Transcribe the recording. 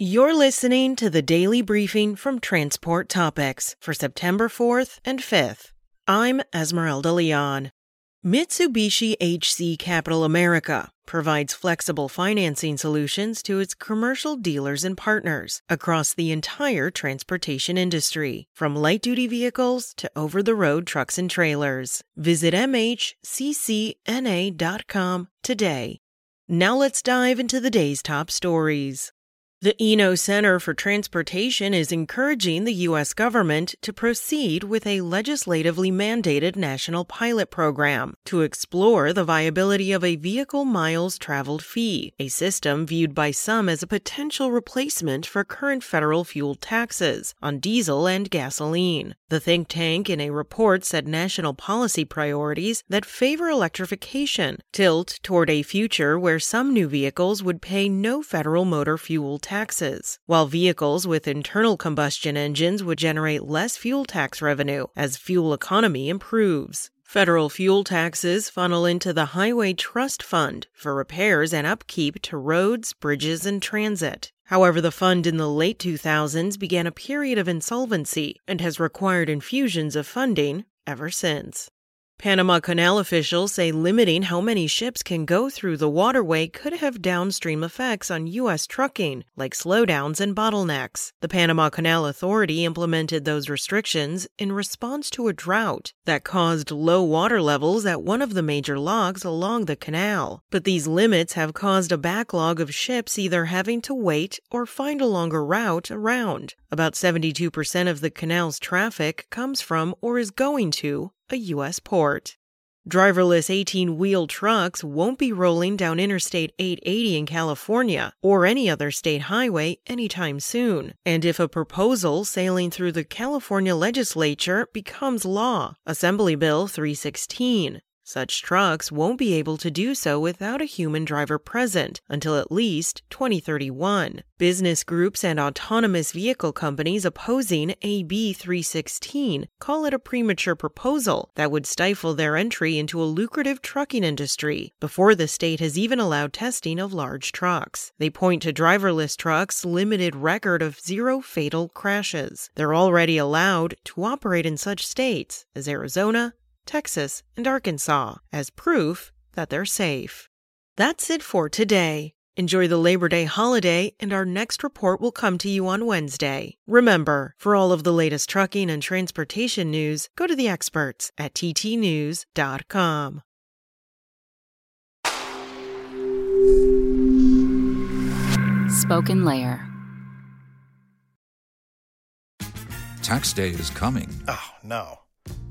You're listening to the daily briefing from Transport Topics for September 4th and 5th. I'm Esmeralda Leon. Mitsubishi HC Capital America provides flexible financing solutions to its commercial dealers and partners across the entire transportation industry, from light duty vehicles to over the road trucks and trailers. Visit MHCCNA.com today. Now let's dive into the day's top stories. The Eno Center for Transportation is encouraging the U.S. government to proceed with a legislatively mandated national pilot program to explore the viability of a vehicle miles traveled fee, a system viewed by some as a potential replacement for current federal fuel taxes on diesel and gasoline. The think tank in a report said national policy priorities that favor electrification tilt toward a future where some new vehicles would pay no federal motor fuel taxes, while vehicles with internal combustion engines would generate less fuel tax revenue as fuel economy improves. Federal fuel taxes funnel into the Highway Trust Fund for repairs and upkeep to roads, bridges, and transit. However, the fund in the late 2000s began a period of insolvency and has required infusions of funding ever since. Panama Canal officials say limiting how many ships can go through the waterway could have downstream effects on U.S. trucking, like slowdowns and bottlenecks. The Panama Canal Authority implemented those restrictions in response to a drought that caused low water levels at one of the major locks along the canal. But these limits have caused a backlog of ships either having to wait or find a longer route around. About 72% of the canal's traffic comes from or is going to a U.S. port. Driverless 18 wheel trucks won't be rolling down Interstate 880 in California or any other state highway anytime soon. And if a proposal sailing through the California legislature becomes law, Assembly Bill 316, such trucks won't be able to do so without a human driver present until at least 2031. Business groups and autonomous vehicle companies opposing AB 316 call it a premature proposal that would stifle their entry into a lucrative trucking industry before the state has even allowed testing of large trucks. They point to driverless trucks' limited record of zero fatal crashes. They're already allowed to operate in such states as Arizona, Texas, and Arkansas as proof that they're safe. That's it for today. Enjoy the Labor Day holiday, and our next report will come to you on Wednesday. Remember, for all of the latest trucking and transportation news, go to the experts at ttnews.com. SpokenLayer. Tax day is coming. Oh, no.